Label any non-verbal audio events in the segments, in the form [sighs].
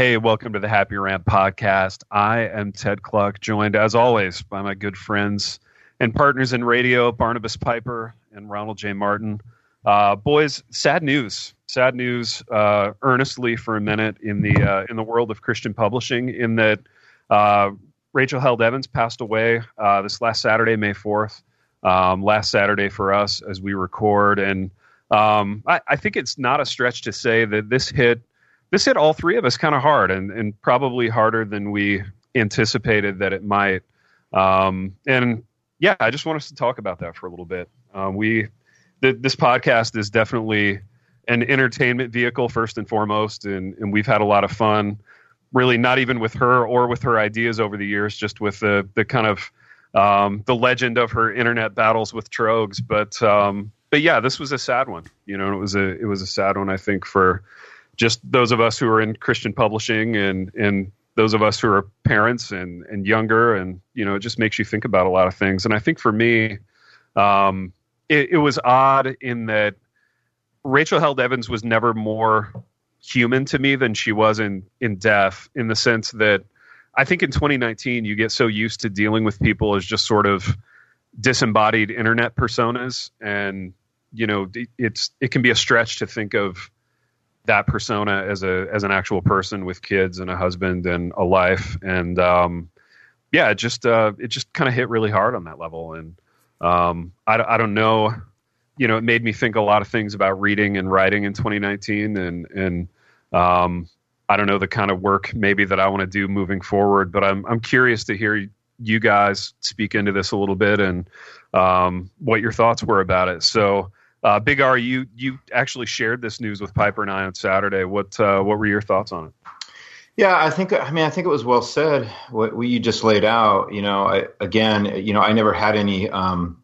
Hey, welcome to the Happy Rant podcast. I am Ted Kluck, joined as always by my good friends and partners in radio, Barnabas Piper and Ronald J. Martin. Uh, boys, sad news. Sad news. Uh, earnestly for a minute in the uh, in the world of Christian publishing, in that uh, Rachel Held Evans passed away uh, this last Saturday, May fourth. Um, last Saturday for us as we record, and um, I, I think it's not a stretch to say that this hit this hit all three of us kind of hard and, and probably harder than we anticipated that it might. Um, and yeah, I just want us to talk about that for a little bit. Um, we, th- this podcast is definitely an entertainment vehicle first and foremost, and, and we've had a lot of fun. Really, not even with her or with her ideas over the years, just with the the kind of um, the legend of her internet battles with Trogs. But um, but yeah, this was a sad one. You know, it was a it was a sad one. I think for just those of us who are in Christian publishing and and those of us who are parents and and younger and you know it just makes you think about a lot of things. And i think for me um, it, it, was odd in that rachel held evans was never more human to me than she was in in death in the sense that i think in 2019 you get so used to dealing with people as just sort of disembodied internet personas. And you know it's it can be a stretch to think of that persona as a as an actual person with kids and a husband and a life. And um, yeah it just uh, it just kind of hit really hard on that level. And um, I, I don't know you know it made me think a lot of things about reading and writing in 2019 and and um, I don't know the kind of work maybe that I want to do moving forward but I'm I'm curious to hear you guys speak into this a little bit and um, what your thoughts were about it. So uh, Big R, you you actually shared this news with Piper and I on Saturday. What uh, what were your thoughts on it? Yeah, I think I mean I think it was well said what, what you just laid out. You know, I, again, you know, I never had any, um,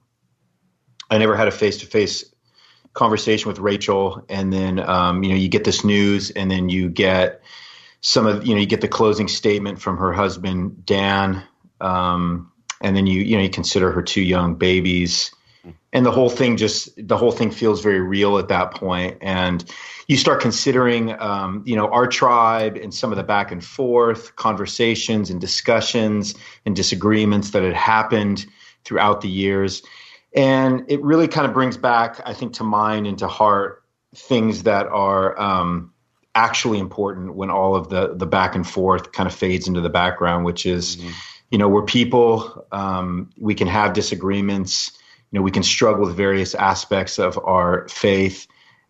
I never had a face to face conversation with Rachel, and then um, you know you get this news, and then you get some of you know you get the closing statement from her husband Dan, um, and then you you know you consider her two young babies and the whole thing just the whole thing feels very real at that point and you start considering um, you know our tribe and some of the back and forth conversations and discussions and disagreements that had happened throughout the years and it really kind of brings back i think to mind and to heart things that are um, actually important when all of the the back and forth kind of fades into the background which is mm-hmm. you know we're people um, we can have disagreements you know we can struggle with various aspects of our faith.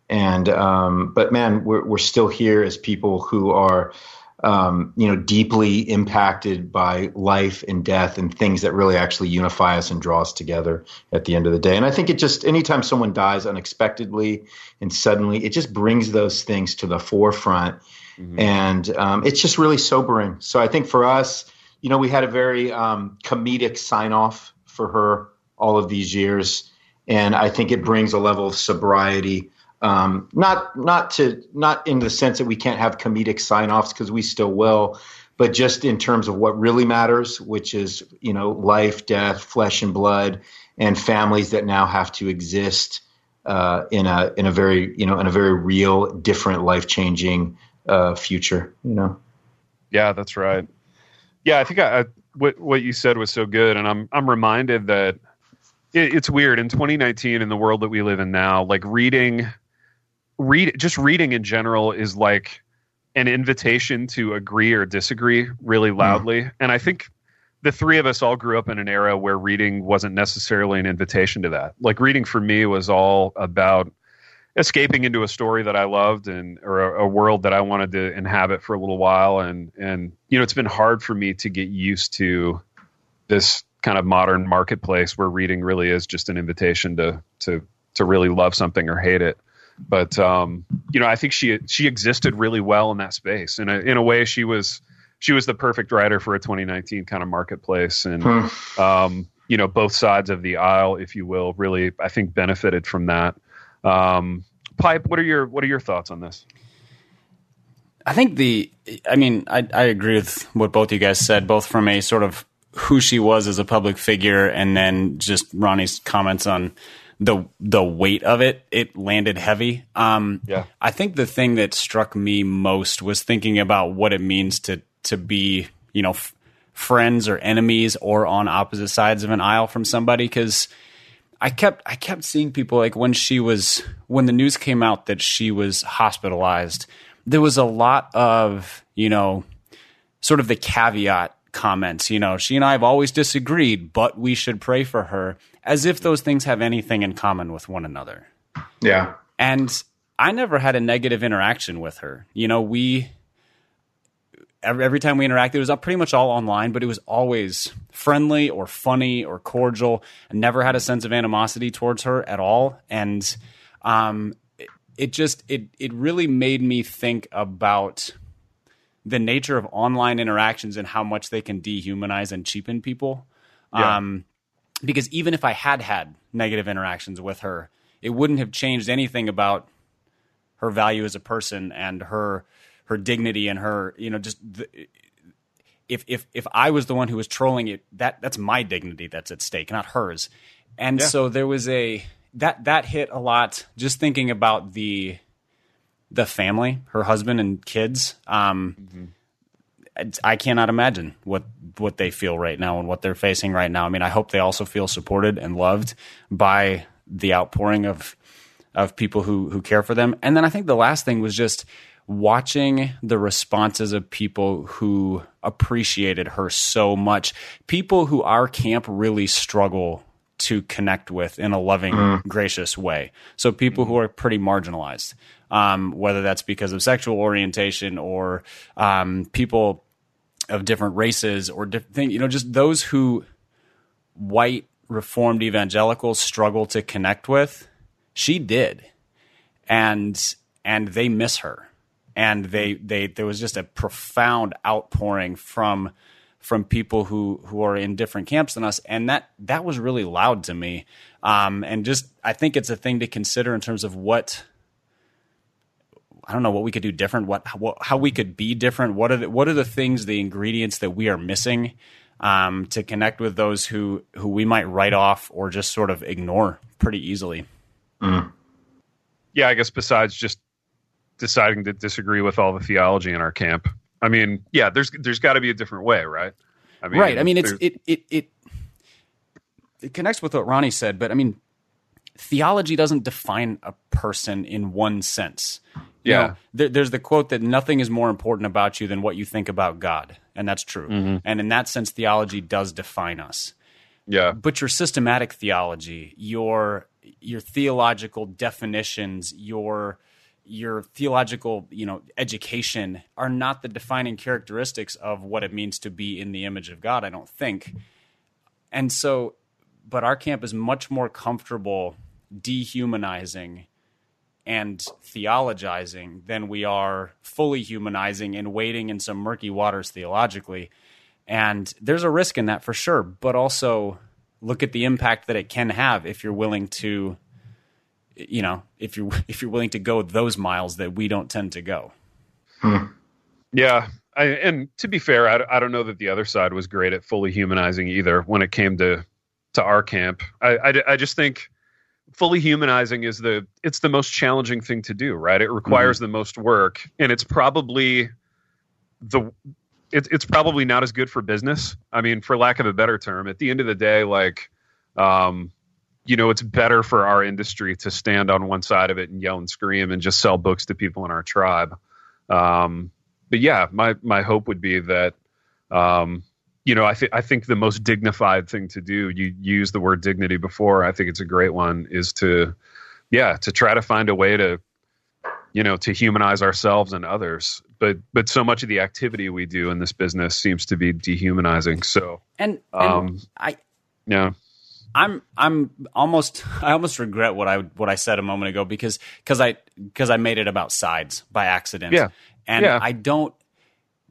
And um, but man we're, we're still here as people who are um, you know deeply impacted by life and death and things that really actually unify us and draw us together at the end of the day. And i think it just anytime someone dies unexpectedly and suddenly it just brings those things to the forefront. Mm-hmm. and um, it's just really sobering. So i think for us you know we had a very um, comedic sign off for her all of these years, and I think it brings a level of sobriety. Um, not not to not in the sense that we can't have comedic sign-offs because we still will, but just in terms of what really matters, which is you know life, death, flesh and blood, and families that now have to exist uh, in a in a very you know in a very real, different, life changing uh, future. You know. Yeah, that's right. Yeah, I think I, I, what what you said was so good, and I'm I'm reminded that it, it's weird in 2019 in the world that we live in now. Like reading, read just reading in general is like an invitation to agree or disagree really hmm. loudly. Mm. And I think the three of us all grew up in an era where reading wasn't necessarily an invitation to that. Like reading for me was all about escaping into a story that I loved and or a, a, world that I wanted to inhabit for a little while and and you know it's been hard for me to get used to this kind of modern marketplace where reading really is just an invitation to to to really love something or hate it. But um, you know, I think she she existed really well in that space. In a in a way, she was she was the perfect writer for a 2019 kind of marketplace, and hmm. um, you know, both sides of the aisle, if you will, really I think benefited from that. Um, Pipe, what are your what are your thoughts on this? I think the, I mean, I, I agree with what both you guys said, both from a sort of who she was as a public figure, and then just Ronnie's comments on the the weight of it, it landed heavy. Um, Yeah. I think the thing that struck me most was thinking about what it means to to be, you know, f- friends or enemies or on opposite sides of an aisle from somebody because I kept I kept seeing people like when she was when the news came out that she was hospitalized, there was a lot of, you know, sort of the caveat comments, you know, she and I have always disagreed, but we should pray for her as if those things have anything in common with one another. Yeah. And I never had a negative interaction with her. You know, we every, every time we interacted, it was pretty much all online, but it was always friendly or funny or cordial. I never had a sense of animosity towards her at all. And um, it, it just it it really made me think about the nature of online interactions and how much they can dehumanize and cheapen people. Yeah. Um, because even if I had had negative interactions with her, it wouldn't have changed anything about her value as a person and her her dignity and her you know just the, if if if I was the one who was trolling it that that's my dignity that's at stake not hers and Yeah. so there was a that that hit a lot just thinking about the the family her husband and kids um I- I cannot imagine what what they feel right now and what they're facing right now. I mean, I hope they also feel supported and loved by the outpouring of of people who who care for them. And then I think the last thing was just watching the responses of people who appreciated her so much. People who our camp really struggle to connect with in a loving, gracious way. So people who are pretty marginalized, um, whether that's because of sexual orientation or um, people of different races or different things, you know, just those who white reformed evangelicals struggle to connect with, she did. And and they miss her. And they they there was just a profound outpouring from from people who who are in different camps than us and that that was really loud to me. Um and just I think it's a thing to consider in terms of what I don't know what we could do different, what, what how we could be different. What are the, what are the things, the ingredients that we are missing um, to connect with those who who we might write off or just sort of ignore pretty easily. yeah, I guess besides just deciding to disagree with all the theology in our camp. I mean, yeah, there's there's got to be a different way, right? I mean, right. I mean, it's it it it it connects with what Ronnie said, but I mean, theology doesn't define a person in one sense. You Yeah. know, there, there's the quote that nothing is more important about you than what you think about God, and that's true. Mm-hmm. And in that sense, theology does define us. yeah, but your systematic theology, your your theological definitions, your your theological, you know, education are not the defining characteristics of what it means to be in the image of God, I don't think. And so but our camp is much more comfortable dehumanizing and theologizing than we are fully humanizing and wading in some murky waters theologically. And there's a risk in that for sure, but also look at the impact that it can have if you're willing to you know, if you're [laughs] if you're willing to go those miles that we don't tend to go. Hmm. yeah. I, and to be fair, I, I don't know that the other side was great at fully humanizing either when it came to to our camp. I, I, I just think fully humanizing is the it's the most challenging thing to do, right? It requires the most work, and it's probably the it's it's probably not as good for business. I mean, for lack of a better term, at the end of the day, like, um, you know, it's better for our industry to stand on one side of it and yell and scream and just sell books to people in our tribe. Um, but yeah, my my hope would be that, um, you know, I think I think the most dignified thing to do. You use the word dignity before. I think it's a great one. Is to, yeah, to try to find a way to you know to humanize ourselves and others but but so much of the activity we do in this business seems to be dehumanizing so And, and Um, I yeah I'm I'm almost [laughs] I almost regret what I what I said a moment ago because because I because I made it about sides by accident. Yeah. And Yeah. I don't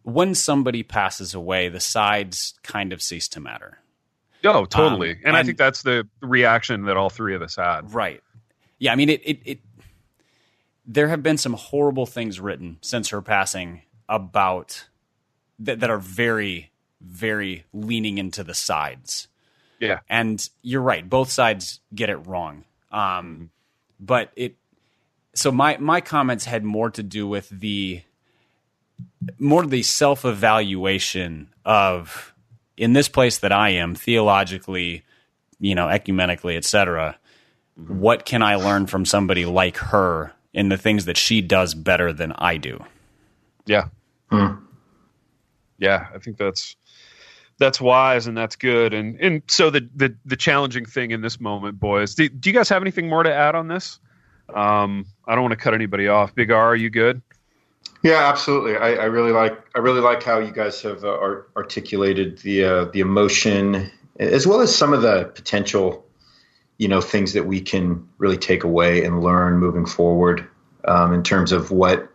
when somebody passes away, the sides kind of cease to matter. oh totally Um, and, i think that's the reaction that all three of us had Right. Yeah, I mean it it, it there have been some horrible things written since her passing about that that are very very leaning into the sides. yeah And you're right, both sides get it wrong. Um, but it so my my comments had more to do with the more the self evaluation of in this place that I am theologically, you know, ecumenically, etc. What can I learn from somebody like her in the things that she does better than I do? Yeah. Hmm. Yeah, I think that's that's wise and that's good. And and so the the, the challenging thing in this moment, boys. Do, do you guys have anything more to add on this? Um, I don't want to cut anybody off. Big R, are you good? Yeah, absolutely. I, I really like I really like how you guys have uh, art- articulated the uh, the emotion as well as some of the potential, you know, things that we can really take away and learn moving forward um, in terms of what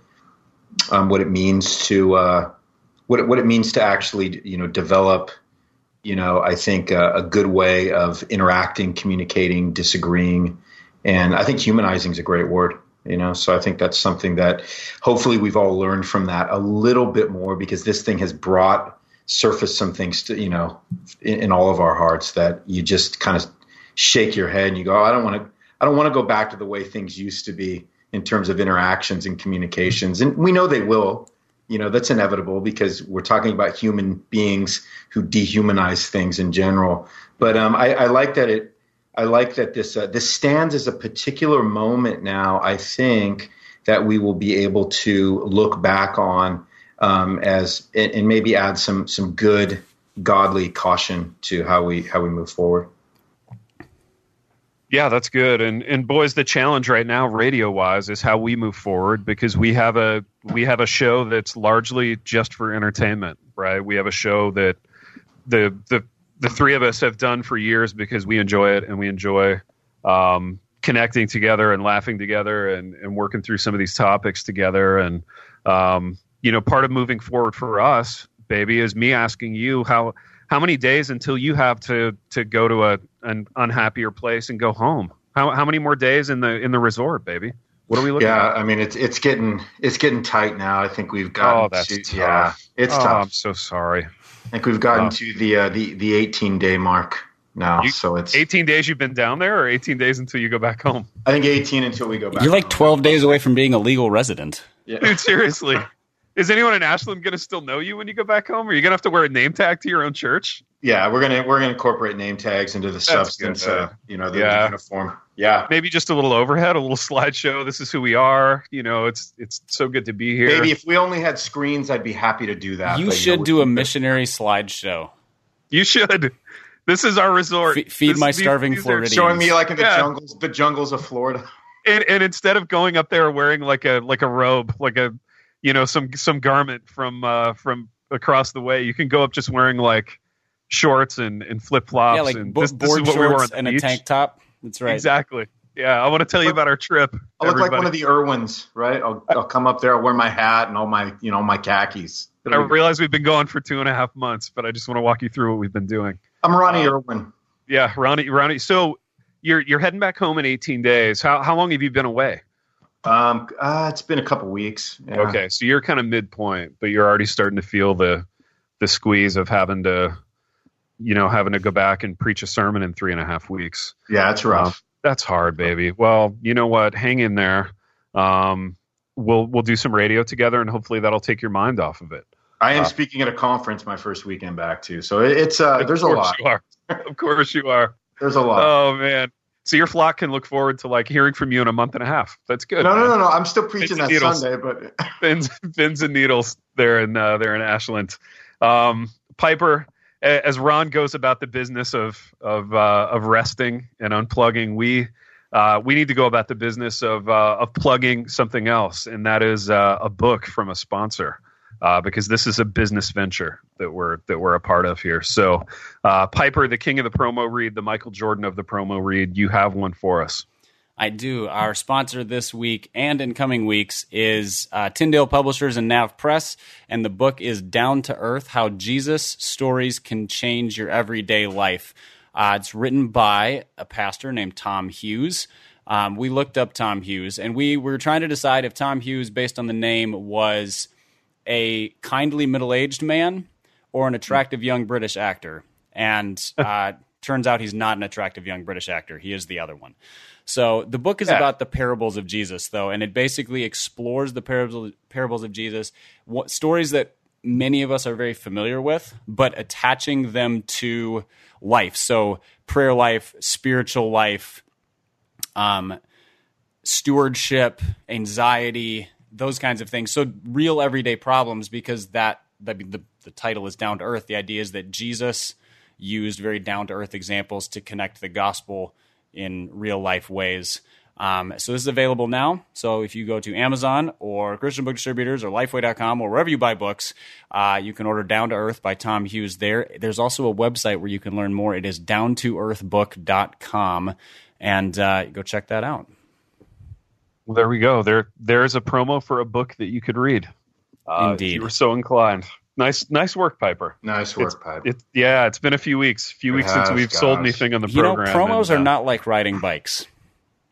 um, what it means to uh, what it, what it means to actually you know develop you know I think uh, a good way of interacting, communicating, disagreeing, and I think humanizing is a great word you know? So i think that's something that hopefully we've all learned from that a little bit more because this thing has brought surfaced some things to you know in, in all of our hearts that you just kind of shake your head and you go oh, i don't want to i don't want to go back to the way things used to be in terms of interactions and communications. And we know they will. You know that's inevitable because we're talking about human beings who dehumanize things in general. But um, I, I like that it I like that this uh, this stands as a particular moment now. I think that we will be able to look back on um, as and, and maybe add some some good godly caution to how we how we move forward. Yeah, that's good. And and boys, the challenge right now, radio wise, is how we move forward because we have a we have a show that's largely just for entertainment, right? We have a show that the the the three of us have done for years because we enjoy it and we enjoy um, connecting together and laughing together and, and working through some of these topics together. And um, you know, part of moving forward for us, baby, is me asking you how how many days until you have to to go to a an unhappier place and go home? How how many more days in the in the resort, baby? What are we looking yeah, at? I mean it's it's getting it's getting tight now. I think we've got Oh, that's to, tough. yeah, it's oh, tough. I'm so sorry. I think we've gotten to the uh, the the 18 day mark now. You- so it's 18 days you've been down there or 18 days until you go back home? I think 18 until we go back. You're like 12 days away from being a legal resident. Yeah. Dude, seriously. Is anyone in Ashland going to still know you when you go back home? Are you going to have to wear a name tag to your own church? Yeah, we're gonna we're gonna incorporate name tags into the substance. good. Uh, you know, the, Yeah. uniform. Yeah, Maybe just a little overhead, a little [laughs] slideshow. This is who we are. You know, it's it's so good to be here. Maybe if we only had screens, I'd be happy to do that. You but, should know, do we- a missionary slideshow. You should. This is our resort. Fe- feed This- my starving these are- Floridians. showing me like in the Yeah. jungles, the jungles of Florida. and, and instead of going up there wearing like a like a robe, like a you know some some garment from uh, from across the way, you can go up just wearing like shorts and, and flip flops. yeah, like and bo- this, this is board what we wore on shorts the and a tank top. That's right. Exactly. Yeah, I want to tell you about our trip. I look like one of the Irwins, right? I'll, I'll come up there, I'll wear my hat and all my you know my khakis. I realize we've been going for two and a half months, but I just want to walk you through what we've been doing. I'm Ronnie uh, Irwin. Yeah, Ronnie, Ronnie. So you're you're heading back home in 18 days. How how long have you been away? Um, uh, it's been a couple weeks. Yeah. Okay, so you're kind of midpoint, but you're already starting to feel the the squeeze of having to, you know, having to go back and preach a sermon in three and a half weeks. Yeah, that's rough. That's hard, baby. Well, you know what? Hang in there. Um, we'll we'll do some radio together, and hopefully that'll take your mind off of it. I am uh, speaking at a conference my first weekend back too, so it, it's uh, there's a lot. Of course you are. [laughs] There's a lot. Oh man. So your flock can look forward to like hearing from you in a month and a half. That's good. no, no, man. no, no. I'm still preaching that needles. Sunday, but [laughs] Pins, pins and needles there in uh, there in Ashland. Um, Piper, as Ron goes about the business of of uh, of resting and unplugging, we uh, we need to go about the business of uh, of plugging something else, and that is uh, a book from a sponsor. Uh, because this is a business venture that we're that we're a part of here. So, uh, Piper, the king of the promo read, the Michael Jordan of the promo read, you have one for us. I do. Our sponsor this week and in coming weeks is uh, Tyndale Publishers and Nav Press, and the book is Down to Earth How Jesus Stories Can Change Your Everyday Life. Uh, it's written by a pastor named Tom Hughes. Um, we looked up Tom Hughes, and we were trying to decide if Tom Hughes, based on the name, was a kindly middle aged man or an attractive young British actor. And [laughs] uh, turns out he's not an attractive young British actor. He is the other one. So the book is Yeah. about the parables of Jesus, though, and it basically explores the parables parables of Jesus, what stories that many of us are very familiar with, but attaching them to life. So prayer life, spiritual life, um, stewardship, anxiety, those kinds of things. So real everyday problems because that the, the, the title is down to earth. The idea is that Jesus used very down to earth examples to connect the gospel in real life ways. Um, so this is available now. So if you go to Amazon or Christian Book Distributors or Lifeway.com or wherever you buy books, uh, you can order Down to Earth by Tom Hughes there. There's also a website where you can learn more. It is downtoearthbook.com and uh, go check that out. Well, there we go. There, there's a promo for a book that you could read. Uh, if Indeed. you were so inclined. Nice, nice work, Piper. Nice work, Pipe. It, yeah, it's been a few weeks, few It weeks since we've sold anything on the You know, program. promos and, are uh, not like riding bikes. [sighs]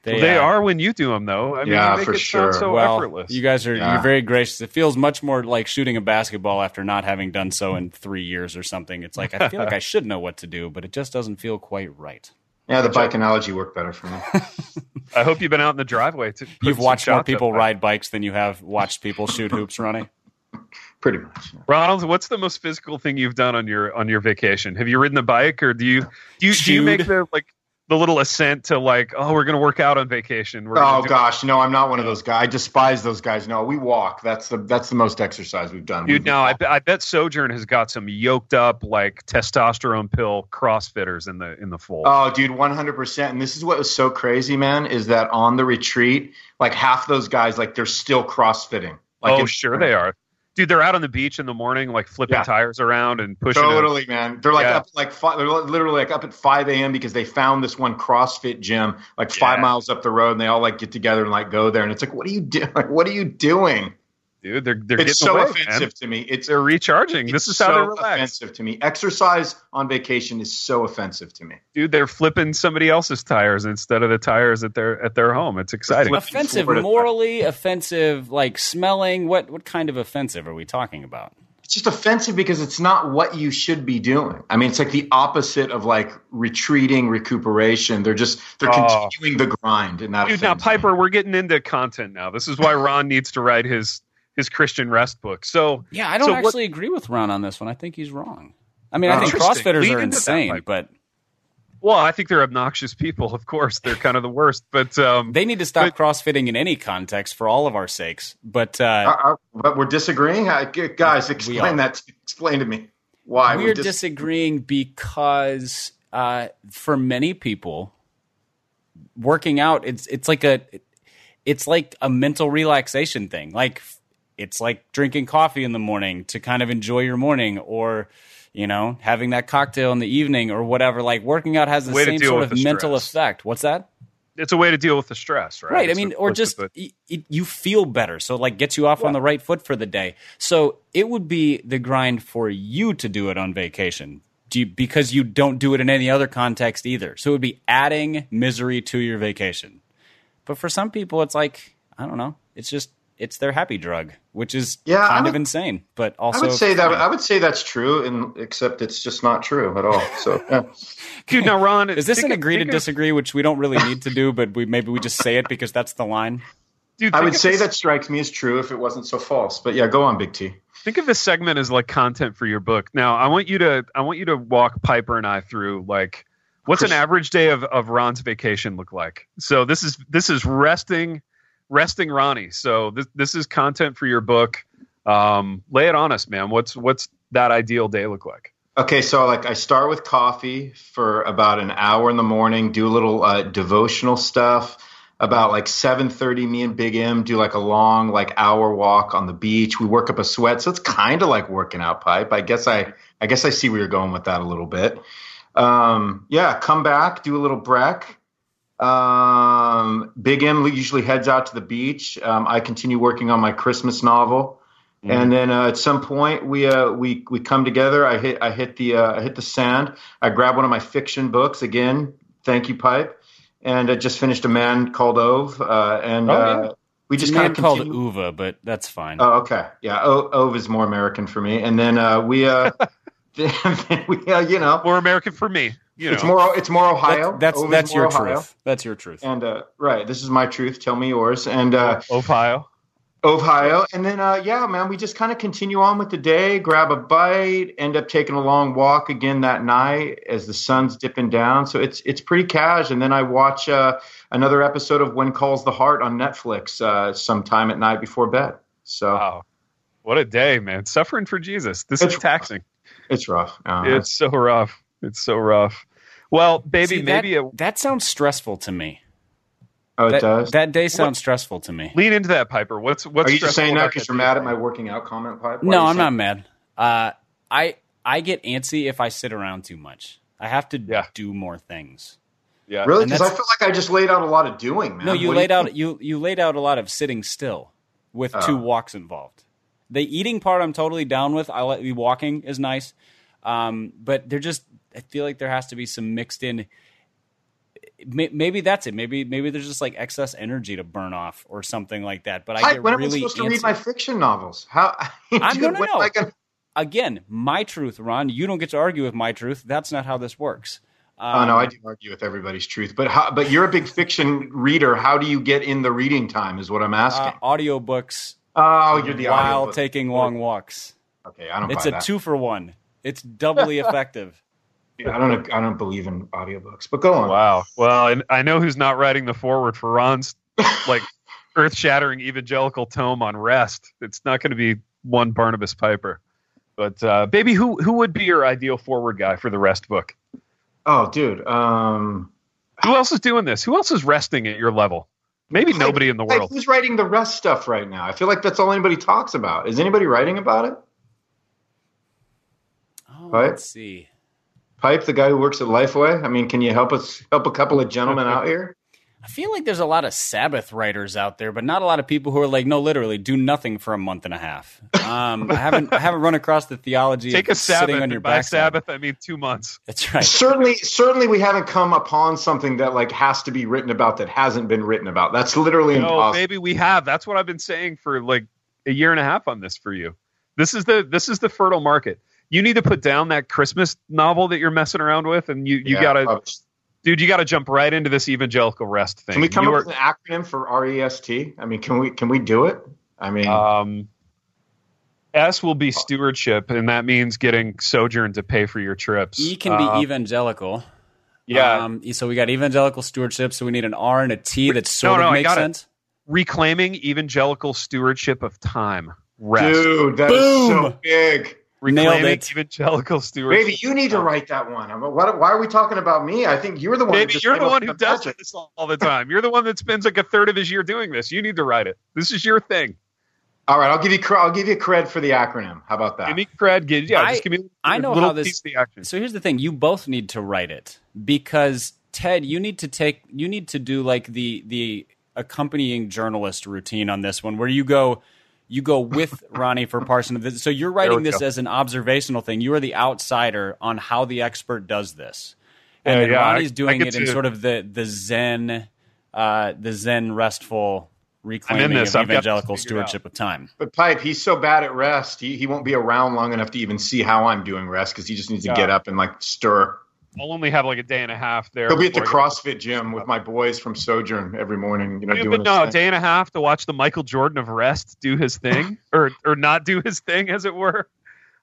They, They uh, are when you do them, though. I mean, Yeah, you make for it sound sure. so well, effortless. you guys are Yeah. you're very gracious. It feels much more like shooting a basketball after not having done so in three years or something. It's like I feel like I [laughs] should know what to do, but it just doesn't feel quite right. yeah, the bike analogy worked better for me. [laughs] I hope you've been out in the driveway. To You've watched more people ride bikes than you have watched people shoot hoops, Ronnie. [laughs] Pretty much. yeah. Ronald, what's the most physical thing you've done on your on your vacation? Have you ridden a bike, or do you do you, do you make the like the little ascent to like, oh, we're going to work out on vacation? We're Oh gosh, no, I'm not one of those guys. I despise those guys. No, we walk. That's the that's the most exercise we've done. Dude, We no, I, bet- I bet Sojourn has got some yoked up like testosterone pill CrossFitters in the in the fold. Oh, dude, 100%. And this is what was so crazy, man, is that on the retreat, like half those guys, like they're still crossfitting. Like oh, sure they are, dude. They're out on the beach in the morning, like flipping Yeah. tires around and pushing. Totally, man. They're like Yeah. up like five, they're literally like up at 5 a.m. because they found this one CrossFit gym like five Yeah. miles up the road, and they all like get together and like go there. And it's like, what are you doing? Like, [laughs] what are you doing? Dude. They're they're It's getting so away, offensive man. to me. It's They're recharging. it's this is how so they relax, offensive to me. Exercise on vacation is so offensive to me. dude. They're flipping somebody else's tires instead of the tires at their at their home. It's exciting. Flip- offensive, Florida. morally offensive, like smelling. What what kind of offensive are we talking about? it's just offensive because it's not what you should be doing. I mean, it's like the opposite of like retreating, recuperation. They're just they're Oh. continuing the grind, and that Dude, now offends me. Piper, we're getting into content now. This is why Ron needs to write his his Christian rest book. So Yeah, I don't So what- actually agree with Ron on this one. I think he's wrong. I mean, I think. CrossFitters Lead are into that, insane, but Well, I think they're obnoxious people. Of course, they're kind of the worst. But um, they need to stop But- CrossFitting in any context for all of our sakes. But uh, Uh, uh, but we're disagreeing, g- guys. Explain that. Explain to me why we're dis- disagreeing because uh, for many people, working out it's it's like a it's like a mental relaxation thing. Like it's like drinking coffee in the morning to kind of enjoy your morning, or you know having that cocktail in the evening, or whatever. Like working out has the Way same sort of mental stress. effect. What's that? it's a way to deal with the stress, right? Right. I mean, a- or it's just a- y- y- you feel better, so it, like gets you off on the right foot for the day. So it would be the grind for you to do it on vacation, do you, because you don't do it in any other context either. So it would be adding misery to your vacation. But for some people, it's like I don't know. It's just it's their happy drug, which is Yeah, kind would- of insane. But also I also, would say that. I would say that's true, and except it's just not true at all. So yeah. [laughs] dude. Now, Ron, is this an agree to of- disagree, which we don't really need to do, but we maybe we just say it because that's the line. Dude, I would say this- that strikes me as true if it wasn't so false. But yeah, go on, Big T. Think of this segment as like content for your book. Now, I want you to I want you to walk Piper and I through like what's an average day of, of Ron's vacation look like. So this is this is resting resting Ronnie. So this this is content for your book. Um, lay it on us, man. What's what's that ideal day look like? Okay, so like I start with coffee for about an hour in the morning, do a little uh, devotional stuff. About like seven thirty, me and Big M do like a long like hour walk on the beach. We work up a sweat, so it's kind of like working out pipe. I guess I I guess I see where you're going with that a little bit. Um, yeah, come back, do a little break. Um, Big M usually heads out to the beach. Um, I continue working on my Christmas novel. And then uh, at some point we uh, we we come together. I hit I hit the uh, I hit the sand. I grab one of my fiction books again. Thank you, Pipe. And I just finished a man called Ove. Uh, and Oh, uh, yeah. we just kind of called. Uva, but that's fine. Oh, okay. Yeah, o- Ove is more American for me. And then uh, we [laughs] uh, [laughs] then we, uh, you know, More American for me. You know. it's more it's more Ohio. That's that's, Always that's your Ohio. truth. That's your truth. And uh, right, this is my truth. Tell me yours. And uh, Ohio. Ohio, and then uh, yeah, man, we just kind of continue on with the day. Grab a bite, end up taking a long walk again that night as the sun's dipping down. So it's it's pretty cash. And then I watch uh, another episode of When Calls the Heart on Netflix uh, sometime at night before bed. So Wow. What a day, man. Suffering for Jesus. This It's is taxing. It's rough. Uh, It's so rough. It's so rough. Well, baby, See, maybe that, a, that sounds stressful to me. oh, it That, does. that day sounds stressful to me. lean into that, Piper. What's what's Are you just stressful saying that because you're mad at my working out comment pipe? Why No, I'm saying- not mad. Uh, I I get antsy if I sit around too much. I have to Yeah. do more things. Yeah. Really? Because I feel like I just laid out a lot of doing, man. No, you What do laid out think? you you laid out a lot of sitting still with Oh. two walks involved. The eating part I'm totally down with. I like the walking is nice, um, but they're just. I feel like there has to be some mixed in. Maybe that's it. Maybe maybe there's just like excess energy to burn off or something like that. But I Hi, get when am I really supposed to read my fiction novels? How? [laughs] I'm no, no, no. am I gonna- Again, my truth, Ron. You don't get to argue with my truth. That's not how this works. Oh no, I Um, do argue with everybody's truth, but how, but you're a big fiction reader. How do you get in the reading time? Is what I'm uh, asking. audiobooks oh, you're the while audiobook. taking long walks. Okay, I don't. It's buy a that. two for one. It's doubly [laughs] effective. I don't. I don't believe in audiobooks. But go on. Wow. Well, and I know who's not writing the forward for Ron's like [laughs] earth-shattering evangelical tome on rest. It's not going to be one Barnabas Piper. But uh, baby, who who would be your ideal forward guy for the rest book? Oh, dude. Um, Who else is doing this? Who else is resting at your level? Maybe like- nobody in the like, world. who's writing the rest stuff right now? I feel like that's all anybody talks about. Is anybody writing about it? Oh, Right. let's see. Pipe, the guy who works at Lifeway. I mean, can you help us help a couple of gentlemen [laughs] out here? I feel like there's a lot of Sabbath writers out there, but not a lot of people who are like, no, literally, do nothing for a month and a half. Um, I haven't, I haven't run across the theology. Take of a Sabbath. sitting on your and by backside. Sabbath, I mean two months. That's right. certainly, certainly, we haven't come upon something that like has to be written about that hasn't been written about. That's literally No, impossible. maybe we have. That's what I've been saying for like a year and a half on this for you. This is the this is the fertile market. You need to put down that Christmas novel that you're messing around with, and you you Yeah, gotta, probably. Dude, you gotta jump right into this evangelical rest thing. Can we come You up are- with an acronym for REST? I mean, can we can we do it? I mean, um, S will be stewardship, and that means getting Sojourn to pay for your trips. E can Uh, be evangelical. yeah, Um, so we got evangelical stewardship. So we need an R and a T that sort no, of makes got it. sense. reclaiming evangelical stewardship of time. Rest. dude, that is so big. Nailed reclaiming it. evangelical stewardship. Baby, you need to write that one. What, why are we talking about me? I think you're the one. Maybe you're the one who does magic. this all the time. You're the one that spends like a third of his year doing this. You need to write it. This is your thing. All right, I'll give you cre- I'll give you cred for the acronym. How about that? Give me cred. Give, yeah, I- just give me. I a know little how this- piece of the action. So here's the thing: you both need to write it because Ted, you need to take, you need to do like the the accompanying journalist routine on this one, where you go, you go with [laughs] Ronnie for Parson of this. So you're writing this go. as an observational thing. You are the outsider on how the expert does this, and Yeah, then yeah, Ronnie's I- I doing it in to- sort of the the Zen, uh, the Zen restful reclaiming this. of I've evangelical stewardship of time. But Pipe, he's so bad at rest. He he won't be around long enough to even see how I'm doing rest because he just needs to Yeah. get up and like stir. I'll only have like a day and a half there. He'll be at the before I CrossFit gym with my boys from Sojourn every morning. You know, get- doing but no, a day and a half to watch the Michael Jordan of rest do his thing, [laughs] or or not do his thing, as it were.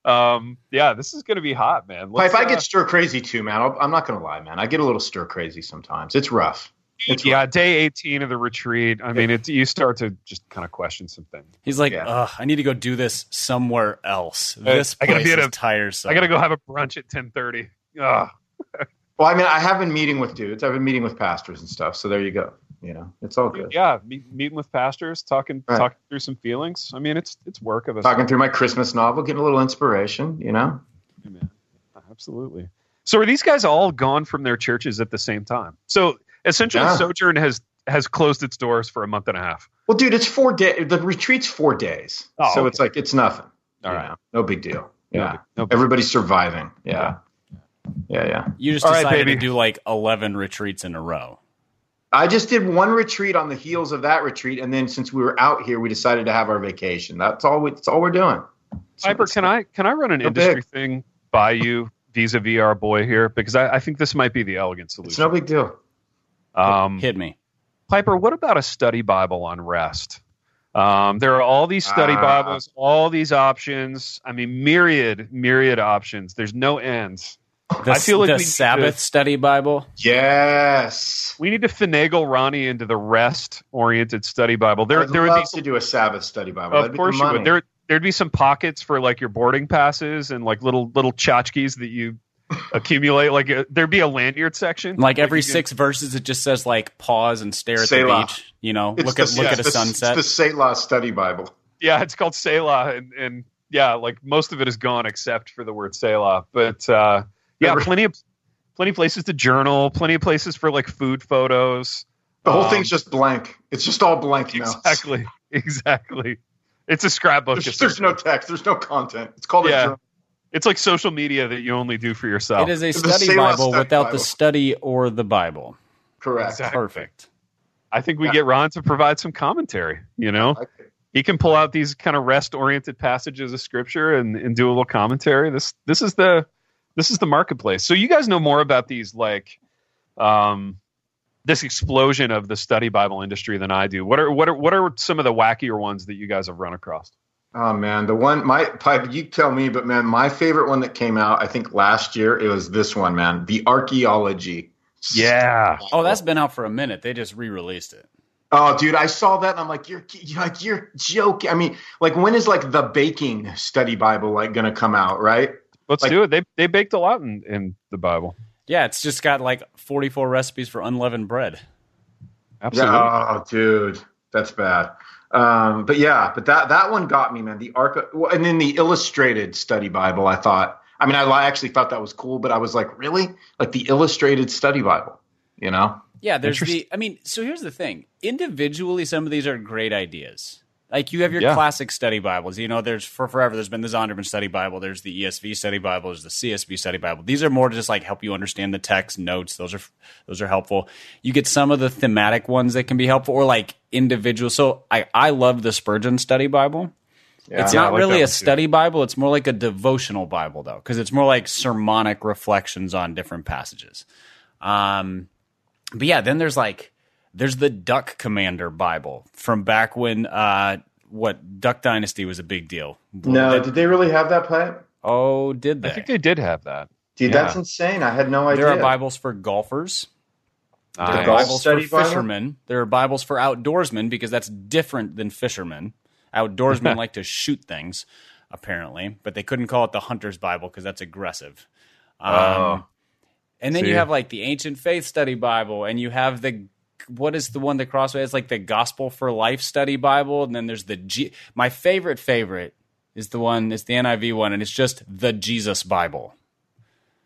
Um, yeah, this is going to be hot, man. Pipe, Let's, I uh, get stir crazy too, man. I'll, I'm not gonna lie, man. I get a little stir crazy sometimes. It's rough. It's yeah, day 18 of the retreat. I mean, it, you start to just kind of question some things. He's like, Yeah. Ugh, I need to go do this somewhere else. This I gotta place be at is a- tiresome. I got to go have a brunch at 10:30. Ugh. [laughs] Well, I mean, I have been meeting with dudes. I've been meeting with pastors and stuff. So there you go. You know, it's all good. Yeah, meet, meeting with pastors, talking Right. talking through some feelings. I mean, it's it's work of us. Talking through my Christmas novel, getting a little inspiration. You know. man. Absolutely. So are these guys all gone from their churches at the same time? So essentially, Yeah. Sojourn has has closed its doors for a month and a half. Well, dude, it's four days. The retreat's four days, Oh, so okay. it's like it's nothing. All right. know, no big deal. No Yeah, big- no big- everybody's surviving. Yeah, yeah, yeah. Yeah. You just All right, decided baby. to do like 11 retreats in a row. I just did one retreat on the heels of that retreat, and then since we were out here, we decided to have our vacation. That's all. We, that's all we're doing. So Piper, it's- can I can I run an industry big. thing by you vis-a-vis our boy here because I, I think this might be the elegant solution. It's no big deal. Um, Hit me. Piper, what about a study Bible on rest? Um, there are all these study Ah. Bibles, all these options. I mean, myriad, myriad options. There's no ends. The, I feel like the we need to- Sabbath study Bible. Yes. We need to finagle Ronnie into the rest-oriented study Bible. There, I'd there would be to do a Sabbath study Bible. Of That'd course you would. There, there'd be some pockets for like your boarding passes and like little little tchotchkes that you [laughs] accumulate. Like uh there'd be a lanyard section. Like every you can- six verses, it just says like pause and stare at Selah. the beach. You know, It's look the- at look at a the- sunset. It's the Selah study Bible. Yeah, it's called Selah, and and yeah, like most of it is gone except for the word Selah. But uh, yeah, Every- plenty of plenty of places to journal, plenty of places for like food photos. The whole Um, thing's just blank. It's just all blank now. Exactly, [laughs] exactly. It's a scrapbook. There's, there's no text. There's no content. It's called Yeah. a journal. It's like social media that you only do for yourself. it is a The study Selah Bible study without Bible. the study or the Bible. Correct. Exactly. Perfect. I think we Yeah. get Ron to provide some commentary. You know, Okay. he can pull out these kind of rest oriented passages of scripture and, and do a little commentary. This this is the this is the marketplace. So you guys know more about these like um this explosion of the study Bible industry than I do. What are what are what are some of the wackier ones that you guys have run across? Oh man, the one my pipe. You tell me, but man, my favorite one that came out, I think last year, it was this one, man. The archaeology. Yeah. Oh, that's been out for a minute. They just re-released it. Oh, dude, I saw that and I'm like, you're, you're like you're joking. I mean, like when is like the baking study Bible like gonna come out, right? Let's Like- do it. They they baked a lot in, in the Bible. Yeah, it's just got like 44 recipes for unleavened bread. Absolutely. Oh, dude, that's bad. Um, but yeah, but that that one got me, man. The arc, well, and then the illustrated study Bible. I thought. I mean, I actually thought that was cool, but I was like, really, like the illustrated study Bible, you know? Yeah, there's the. I mean, so here's the thing. Individually, some of these are great ideas. Like you have your Yeah. classic study Bibles. You know, there's for forever. There's been the Zondervan Study Bible. There's the ESV Study Bible. There's the CSB Study Bible. These are more to just like help you understand the text, notes. Those are those are helpful. You get some of the thematic ones that can be helpful, or like individual. So I I love the Spurgeon Study Bible. Yeah. It's not like really a study Bible. It's more like a devotional Bible, though, because it's more like sermonic reflections on different passages. Um, but yeah, then there's like there's the Duck Commander Bible from back when uh, what Duck Dynasty was a big deal. No, did they really have that pipe? Oh, did they? I think they did have that. Dude, Yeah. that's insane. I had no idea. there are Bibles for golfers. There Nice. are golf Bibles for study Bible? fishermen. There are Bibles for outdoorsmen because that's different than fishermen. Outdoorsmen [laughs] like to shoot things, apparently, but they couldn't call it the Hunter's Bible because that's aggressive. Um, Oh. and then See. you have like the Ancient Faith Study Bible, and you have the what is the one that Crossway has like the Gospel for Life Study Bible, and then there's the G. My favorite favorite is the one. It's the NIV one, and it's just the Jesus Bible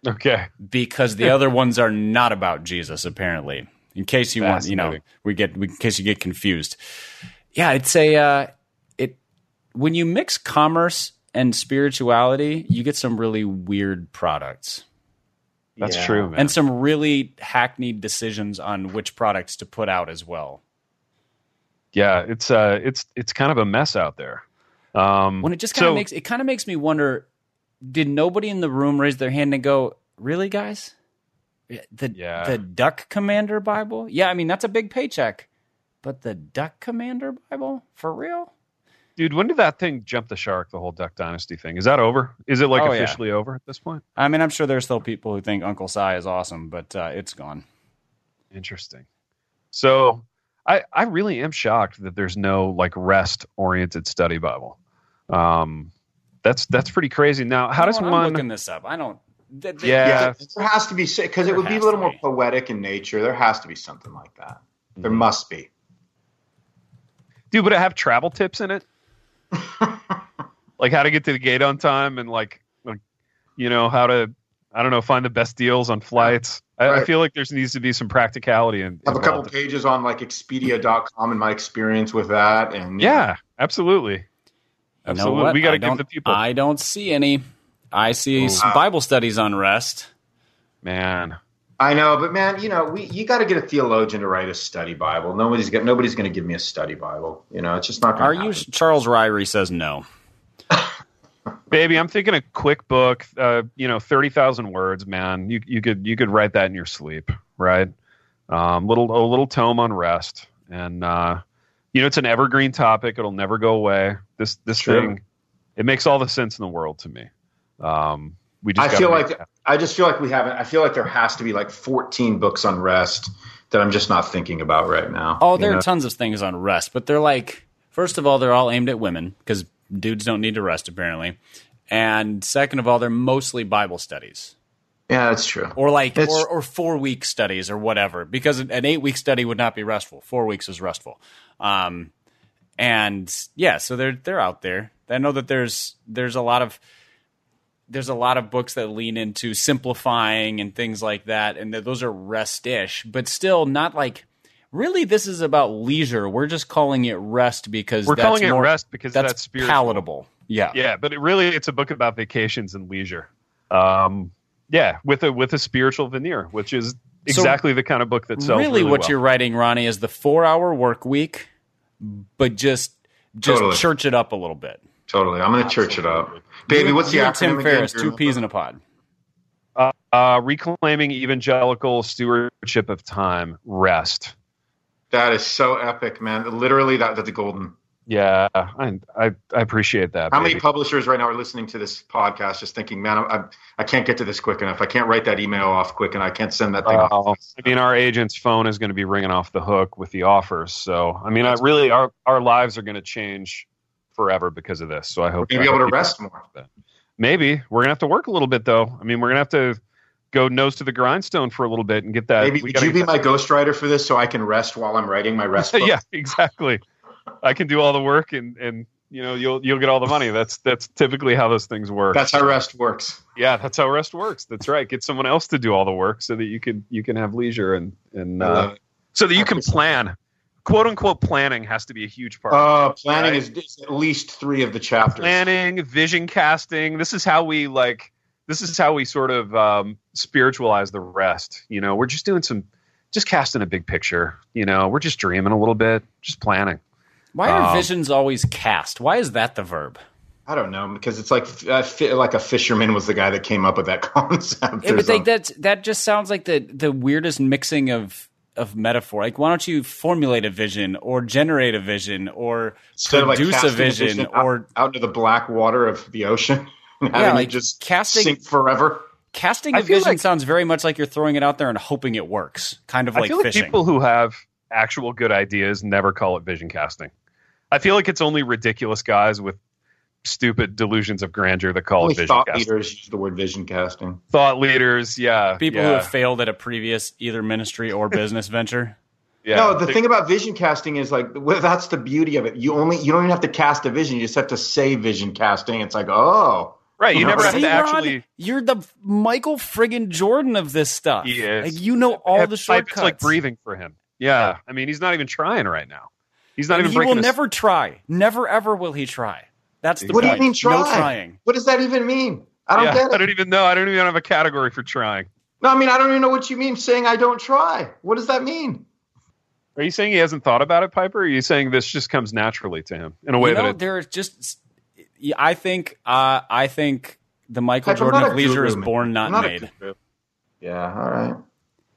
Okay. because the other ones are not about Jesus, apparently. In case you want, you know, we get we, in case you get confused. Yeah, it's a uh, it when you mix commerce and spirituality, you get some really weird products That's Yeah. true, man. and some really hackneyed decisions on which products to put out as well. yeah, it's uh it's it's kind of a mess out there. Um When it just kind of so- makes it kind of makes me wonder: Did nobody in the room raise their hand and go, "Really, guys? The Yeah. the Duck Commander Bible? Yeah, I mean that's a big paycheck, but the Duck Commander Bible for real? Dude, when did that thing jump the shark, the whole Duck Dynasty thing? Is that over? Is it like Oh, yeah. officially over at this point? I mean, I'm sure there's still people who think Uncle Si is awesome, but uh, it's gone. Interesting. So I I really am shocked that there's no like rest oriented study Bible. Um that's that's pretty crazy. Now, how does know? I'm one looking this up. I don't. th- th- Yeah. Yeah, there has to be because it would be a little more be. poetic in nature. There has to be something like that. There Mhm. must be. Dude, would it have travel tips in it? [laughs] like how to get to the gate on time and like, like you know, how to I don't know, find the best deals on flights. I, I feel like there needs to be some practicality and I have a couple involved. pages on like Expedia.com and my experience with that, and Yeah, absolutely. You know Absolutely. what? We got I to give don't- the people I don't see any. I see s- Wow. Bible studies on rest. man. I know, but man, you know, we you got to get a theologian to write a study Bible. Nobody's got nobody's going to give me a study Bible. You know, it's just not. going Are going you Charles Ryrie says no? [laughs] Baby, I'm thinking a quick book. Uh, you know, thirty thousand words, man. You you could you could write that in your sleep, right? Um, little a little tome on rest, and uh, you know it's an evergreen topic. It'll never go away. This this True. thing, it makes all the sense in the world to me. Um, we just I feel like it I just feel like we haven't. I feel like there has to be like 14 books on rest that I'm just not thinking about right now. Oh, there know? are tons of things on rest, but they're like, first of all, they're all aimed at women because dudes don't need to rest apparently, and second of all, they're mostly Bible studies yeah, that's true. or like It's- or, or four week studies or whatever. Because an eight week study would not be restful. Four weeks is restful. Um, and yeah, so they're they're out there. I know that there's there's a lot of there's a lot of books that lean into simplifying and things like that, and that those are rest-ish, but still not like really. This is about leisure. We're just calling it rest because We're that's calling it more- rest because that's that's spiritual. palatable. Yeah, Yeah, but it really it's a book about vacations and leisure. Um, yeah, with a with a spiritual veneer, which is exactly the kind of book that sells. really, really what well. you're writing, Ronnie, is the four-hour work week, but just just Totally. church it up a little bit. Totally. I'm going to church it up. Baby, what's the You acronym Tim again? Ferriss, two peas in a pod. uh, uh, reclaiming evangelical stewardship of time, rest. That is so epic, man. Literally, that, that's a golden. Yeah, I I, I appreciate that. How baby. many publishers right now are listening to this podcast just thinking, man, I, I, I can't get to this quick enough. I can't write that email off quick and I can't send that thing off. I mean, our agent's phone is going to be ringing off the hook with the offers. So, I mean, I really, our our lives are going to change forever because of this. So, I hope We're to be able to rest more. Maybe we're gonna have to work a little bit, though. I mean, we're gonna have to go nose to the grindstone for a little bit and get that. Maybe would you be my ghostwriter for this so I can rest while I'm writing my rest [laughs] book? yeah, exactly. I can do all the work, and and you know, you'll you'll get all the money. That's that's typically how those things work. That's how rest works. yeah, that's how rest works. That's right. Get someone else to do all the work so that you can you can have leisure and and uh, so that you can plan. "Quote unquote" planning has to be a huge part. Uh, planning Right. is, is at least three of the chapters. planning, vision casting. This is how we like. This is how we sort of um, spiritualize the rest. You know, we're just doing some, just casting a big picture. You know, we're just dreaming a little bit, just planning. Why are Um, visions always cast? Why is that the verb? I don't know because it's like uh, fi- like a fisherman was the guy that came up with that [laughs] concept. Yeah, but like something. that that just sounds like the the weirdest mixing of of metaphor. Like, why don't you formulate a vision or generate a vision or Instead of, like, produce a casting vision out- or out into the black water of the ocean, [laughs] and having like just casting- sink forever. casting a I feel vision like- sounds very much like you're throwing it out there and hoping it works. Kind of I like feel like fishing. people who have actual good ideas never call it vision casting. I feel like it's only ridiculous guys with stupid delusions of grandeur that call Only it vision thought casting. leaders use the word vision casting. Thought leaders, yeah. people yeah, who have failed at a previous either ministry or business [laughs] venture. yeah. No, the thing about vision casting is like well, that's the beauty of it. You only you don't even have to cast a vision; you just have to say vision casting. It's like oh, right. You you never know, have See, to Ron, actually. you're the Michael friggin' Jordan of this stuff. He is. Like you know all have the type, shortcuts. It's like breathing for him. Yeah. I mean, he's not even trying right now. He's not And even he breaking will a- never try. Never ever will he try. That's the what do you mean try? No trying. What does that even mean? I don't Yeah, get it. I don't even know. I don't even have a category for trying. No, I mean I don't even know what you mean saying I don't try. What does that mean? Are you saying he hasn't thought about it, Piper? Or are you saying this just comes naturally to him in a way you know, that it, there's just. I think. Uh, I think the Michael Heck, I'm Jordan of leisure is born, not, not made. Yeah, all right.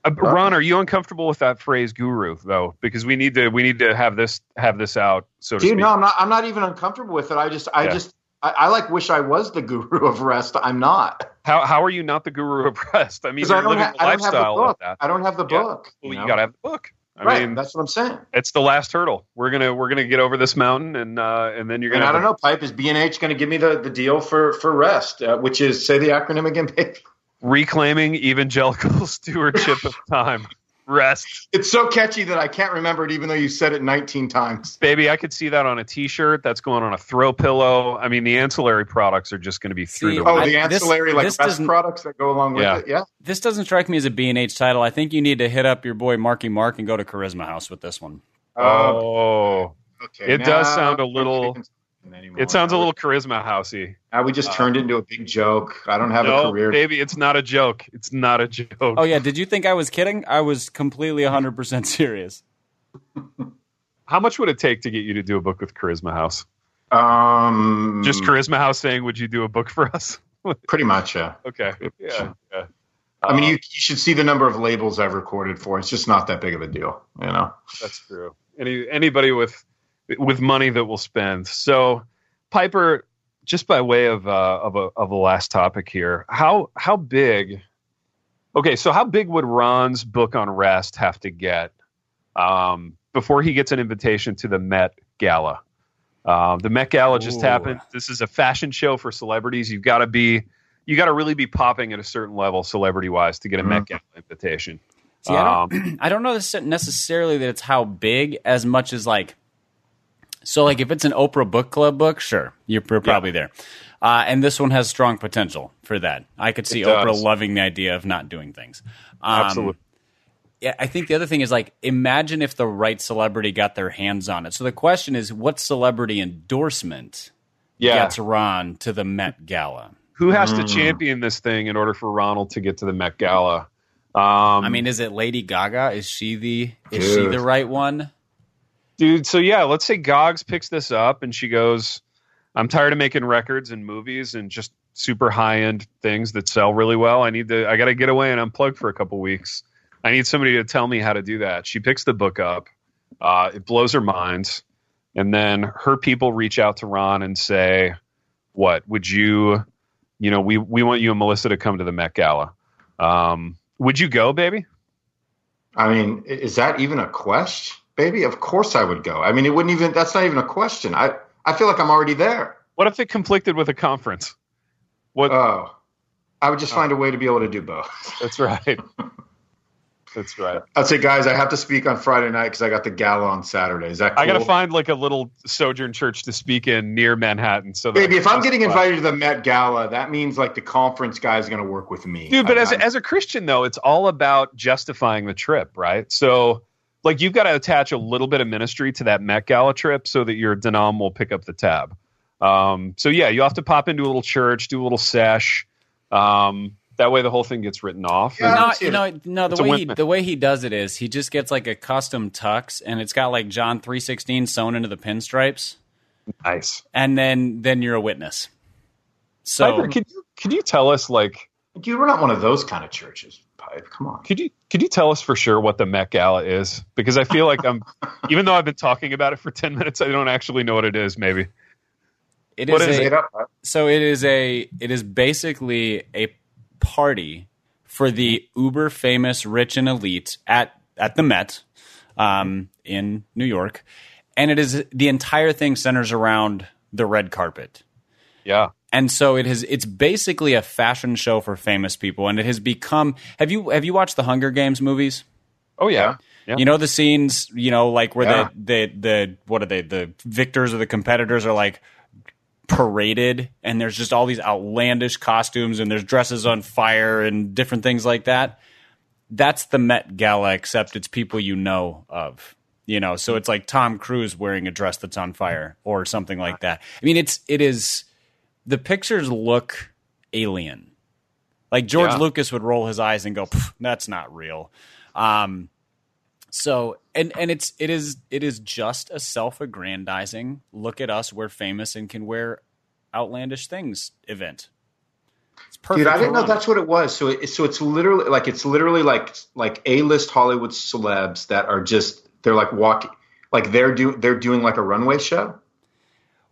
Uh, Ron, are you uncomfortable with that phrase "guru" though? Because we need to we need to have this have this out, so to Dude, speak. no, I'm not. I'm not even uncomfortable with it. I just, I Yeah. just, I, I like wish I was the [laughs] guru of rest. I'm not How how are you not the guru of rest? I mean, you're I don't, living ha- the have the book. of that. I don't have the Yeah. book. Well, you you got to have the book. I right. mean, that's what I'm saying. it's the last hurdle. We're gonna we're gonna get over this mountain, and uh, and then you're gonna. I don't know, Pipe is B and H going to give me the, the deal for for rest, uh, which is say the acronym again, [laughs] babe. Reclaiming evangelical [laughs] stewardship of time. Rest, It's so catchy that I can't remember it, even though you said it 19 times. baby. I could see that on a T-shirt. That's going on a throw pillow. I mean, the ancillary products are just going to be through See, the Oh, roof. I- the this- ancillary like this rest doesn't- products that go along with it. Yeah. This doesn't strike me as a B and H title. I think you need to hit up your boy Marky Mark and go to Charisma House with this one. Uh, oh, okay. it does sound a I'm little- not speaking anymore. it sounds a little charisma housey. Now we just uh, turned into a big joke. I don't have a No, career. baby, it's not a joke. It's not a joke. Oh yeah, did you think I was kidding? I was completely 100% serious. [laughs] How much would it take to get you to do a book with Charisma House? Um, Just Charisma House saying, "Would you do a book for us?" [laughs] pretty much. Yeah. okay. Yeah. yeah. I mean, Uh, you, you should see the number of labels I've recorded for. It's just not that big of a deal, you know. That's true. Any anybody with with money that we'll spend. So, Piper, just by way of uh, of a of a last topic here, how how big? Okay, so how big would Ron's book on rest have to get um, before he gets an invitation to the Met Gala? Um, the Met Gala just Ooh. happened. This is a fashion show for celebrities. You've got to be, you got to really be popping at a certain level, celebrity wise, to get a Met Gala invitation. See, I Um, don't, [clears throat] I don't know this- necessarily that it's how big as much as like, so like if it's an Oprah book club book, sure, you're pr- probably there. Uh, and this one has strong potential for that. I could see Oprah loving the idea of not doing things. Um, Absolutely. Yeah, I think the other thing is like, imagine if the right celebrity got their hands on it. So the question is, what celebrity endorsement Yeah. gets Ron to the Met Gala? who has to Mm. champion this thing in order for Ronald to get to the Met Gala? Um, I mean, is it Lady Gaga? Is she the is she the right one? Dude. So yeah, let's say Gogs picks this up and she goes, "I'm tired of making records and movies and just super high end things that sell really well. I need to. I got to get away and unplug for a couple weeks. I need somebody to tell me how to do that." She picks the book up. Uh, it blows her mind, and then her people reach out to Ron and say, "What would you?" You know, we we want you and Melissa to come to the Met Gala. Um, would you go, baby? I mean, is that even a question, baby? Of course I would go. I mean, it wouldn't even. That's not even a question. I I feel like I'm already there. What if it conflicted with a conference? What? Oh, I would just find a way to be able to do both. [laughs] That's right. That's right. I'd say, guys, I have to speak on Friday night because I got the gala on Saturday. Is that cool? I got to find like a little sojourn church to speak in near Manhattan. So Baby, if I'm getting justify- invited to the Met Gala, that means like the conference guy is going to work with me. dude. But I- as I'm- as a Christian though, it's all about justifying the trip, right? So like you've got to attach a little bit of ministry to that Met Gala trip so that your denom will pick up the tab. Um, so yeah, you have to pop into a little church, do a little sesh. Um, that way the whole thing gets written off. Yeah. And- No, you know, no. The way he the way he does it is he just gets like a custom tux, and it's got like John three sixteen sewn into the pinstripes, nice. and then then you're a witness. So Piper, could you could you tell us like dude, we're not one of those kind of churches. Pipe, come on. Could you could you tell us for sure what the Met Gala is? Because I feel like I'm, [laughs] even though I've been talking about it for ten minutes, I don't actually know what it is. Maybe it what is, is a, Straight up, Pipe. so it is a it is basically a party for the uber famous rich and elite at at the Met um, in New York, and it is the entire thing centers around the red carpet. yeah. And so it has it's basically a fashion show for famous people. And it has become have you have you watched the hunger games movies? Oh yeah, yeah. you know the scenes you know like where Yeah. the, the the what are they? The victors or the competitors are like paraded and there's just all these outlandish costumes and there's dresses on fire and different things like that. That's the met gala except it's people you know of you know? So it's like tom cruise wearing a dress that's on fire or something like that. I mean it's it is the pictures look alien like george Yeah. lucas would roll his eyes and go that's not real um so and and it's it is it is just a self-aggrandizing look at us we're famous and can wear outlandish things event it's perfect Dude, I didn't know that's what it was. So, it, so it's literally like it's literally like like a list Hollywood celebs that are just they're like walking like they're doing they're doing like a runway show.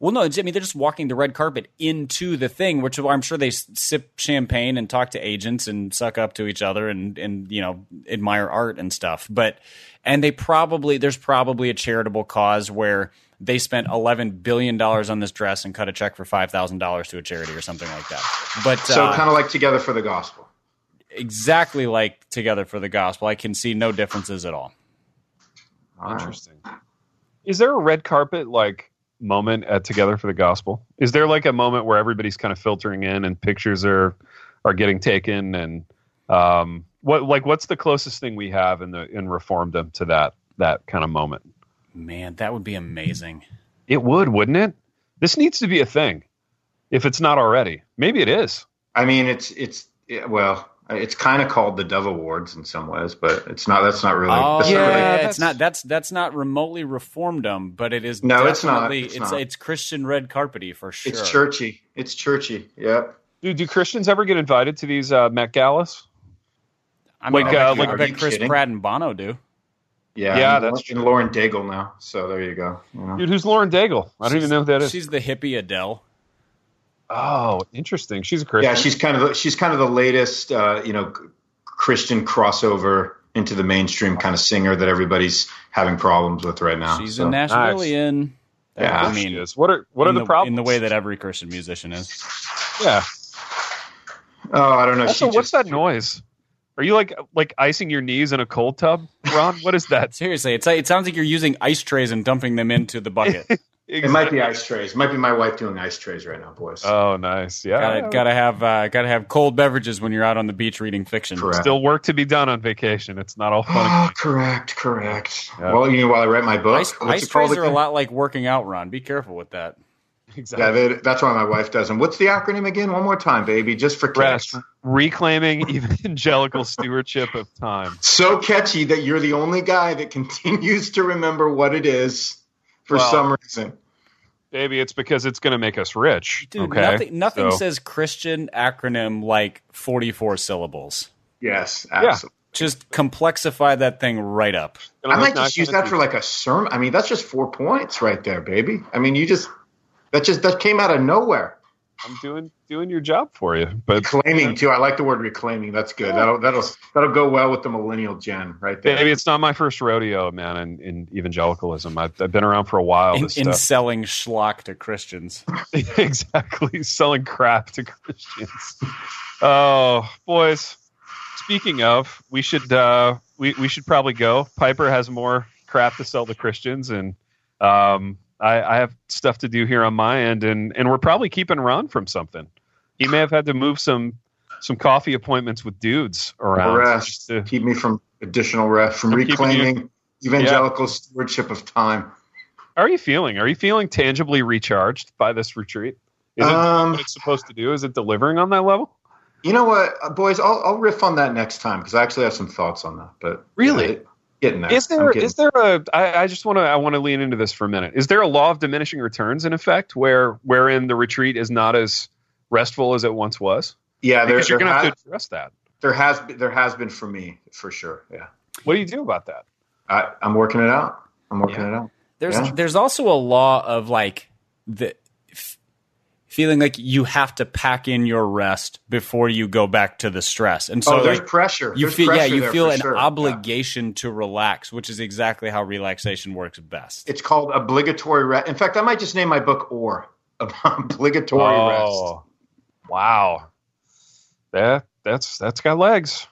Well, no, I mean they're just walking the red carpet into the thing, which I'm sure they sip champagne and talk to agents and suck up to each other and and you know admire art and stuff. But and they probably there's probably a charitable cause where they spent 11 billion dollars on this dress and cut a check for five thousand dollars to a charity or something like that. But So uh, kind of like Together for the Gospel. exactly like Together for the Gospel, I can see no differences at all. All right. Interesting. Is there a red carpet like moment at Together for the Gospel? Is there like a moment where everybody's kind of filtering in and pictures are are getting taken and um, what like what's the closest thing we have in the in Reformdom to that that kind of moment? Man, that would be amazing. It would, wouldn't it? This needs to be a thing. If it's not already, maybe it is. I mean, it's it's yeah, well, It's kind of called the Dove Awards in some ways, but it's not. That's not really. Oh, that's yeah, not really- that's- it's not. That's that's not remotely reformdom, but it is. No, it's not. It's It's not. it's Christian red carpety for sure. It's churchy. It's churchy. Yep. Dude, do Christians ever get invited to these uh, Met Galas? I mean, Like, uh, bet- like- I are bet Chris kidding? Pratt and Bono do. Yeah. Yeah, and that's Lauren- and Lauren Daigle now. So there you go. you know. Dude, who's Lauren Daigle? I don't even know who that is. She's the hippie Adele. Oh, interesting. She's a Christian. Yeah, she's kind of the, she's kind of the latest, uh, you know, Christian crossover into the mainstream kind of singer that everybody's having problems with right now. She's So- a Nashvilleian. Yeah. I I mean, What are what are in the, problems in the way that every Christian musician is? Yeah. Oh, I don't know. Also, she what's just- that noise? Are you like like icing your knees in a cold tub, Ron? What is that? [laughs] Seriously, it's it sounds like you're using ice trays and dumping them into the bucket. [laughs] It might be ice trays. It might be my wife doing ice trays right now, boys. Oh, nice. Yeah. gotta gotta have uh, gotta have cold beverages when you're out on the beach reading fiction. Correct. Still work to be done on vacation. It's not all fun. Oh, correct, correct. Yeah. Well, you know, while I write my book, Ice, what's ice trays are a lot like working out, Ron. Be careful with that. exactly. Yeah, they, that's why my wife does them. What's the acronym again? One more time, baby, just for Rest. kicks. Reclaiming [laughs] evangelical stewardship of time. So catchy that you're the only guy that [laughs] continues to remember what it is for Well, some reason. Baby, it's because it's going to make us rich. Dude, okay. nothing nothing So- says Christian acronym like 44 syllables. Yes, absolutely. Just complexify that thing right up. I look might just use that for like a sermon. I mean, that's just four points right there, baby. I mean, you just that just that came out of nowhere. I'm doing doing your job for you, but Reclaiming too. I like the word reclaiming. That's good. That'll that'll that'll go well with the millennial gen right there. Baby, it's not my first rodeo, man. In, in evangelicalism, I've, I've been around for a while. In, in selling schlock to Christians. [laughs] exactly, selling crap to Christians. Oh, boys. Speaking of, we should uh, we we should probably go. Piper has more crap to sell to Christians, and um, I, I have stuff to do here on my end, and and we're probably keeping Ron from something. He may have had to move some some coffee appointments with dudes around. Rest. to- Keep me from additional rest, from reclaiming evangelical stewardship of time. How are you feeling? Are you feeling tangibly recharged by this retreat? Is it Um, what it's supposed to do? Is it delivering on that level? You know what, uh, boys? I'll, I'll riff on that next time because I actually have some thoughts on that. But Really? uh, getting there. Is I'm there getting- is there a? I, I just want to I want to lean into this for a minute. Is there a law of diminishing returns in effect, where wherein the retreat is not as restful as it once was? Yeah, there, Because you're going to have to address that. there has been, there has been for me for sure. Yeah, What do you do about that? I, I'm working it out. I'm working Yeah. it out. There's Yeah. there's also a law of like the f- feeling like you have to pack in your rest before you go back to the stress, and so oh, there's like, pressure. you There's feel yeah you feel an sure. Yeah. obligation to relax, which is exactly how relaxation works best. It's called obligatory rest. In fact, I might just name my book "Or" [laughs] obligatory rest. Oh, wow. That that's that's got legs.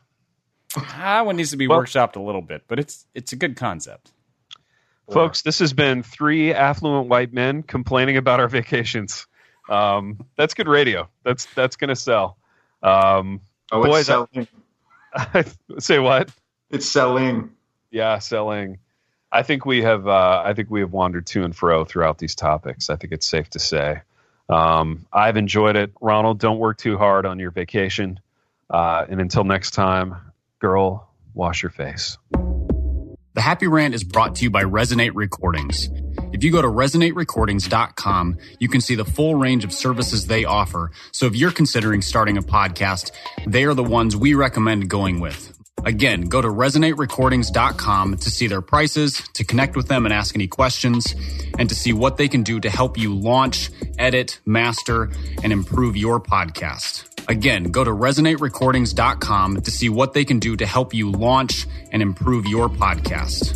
ah, one needs to be Well- workshopped a little bit, but it's it's a good concept. Folks, this has been three affluent white men complaining about our vacations. Um, that's good radio. That's that's going to sell. Um, Oh, it's Boys, selling. [laughs] say what? It's selling. Yeah, selling. I think we have. Uh, I think we have wandered to and fro throughout these topics. I think it's safe to say. Um, I've enjoyed it. Ronald, don't work too hard on your vacation. Uh, and until next time, girl, wash your face. The Happy Rant is brought to you by Resonate Recordings. If you go to resonaterecordings.com, you can see the full range of services they offer. So if you're considering starting a podcast, they are the ones we recommend going with. Again, go to resonaterecordings.com to see their prices, to connect with them and ask any questions, and to see what they can do to help you launch, edit, master, and improve your podcast. Again, go to resonaterecordings.com to see what they can do to help you launch and improve your podcast.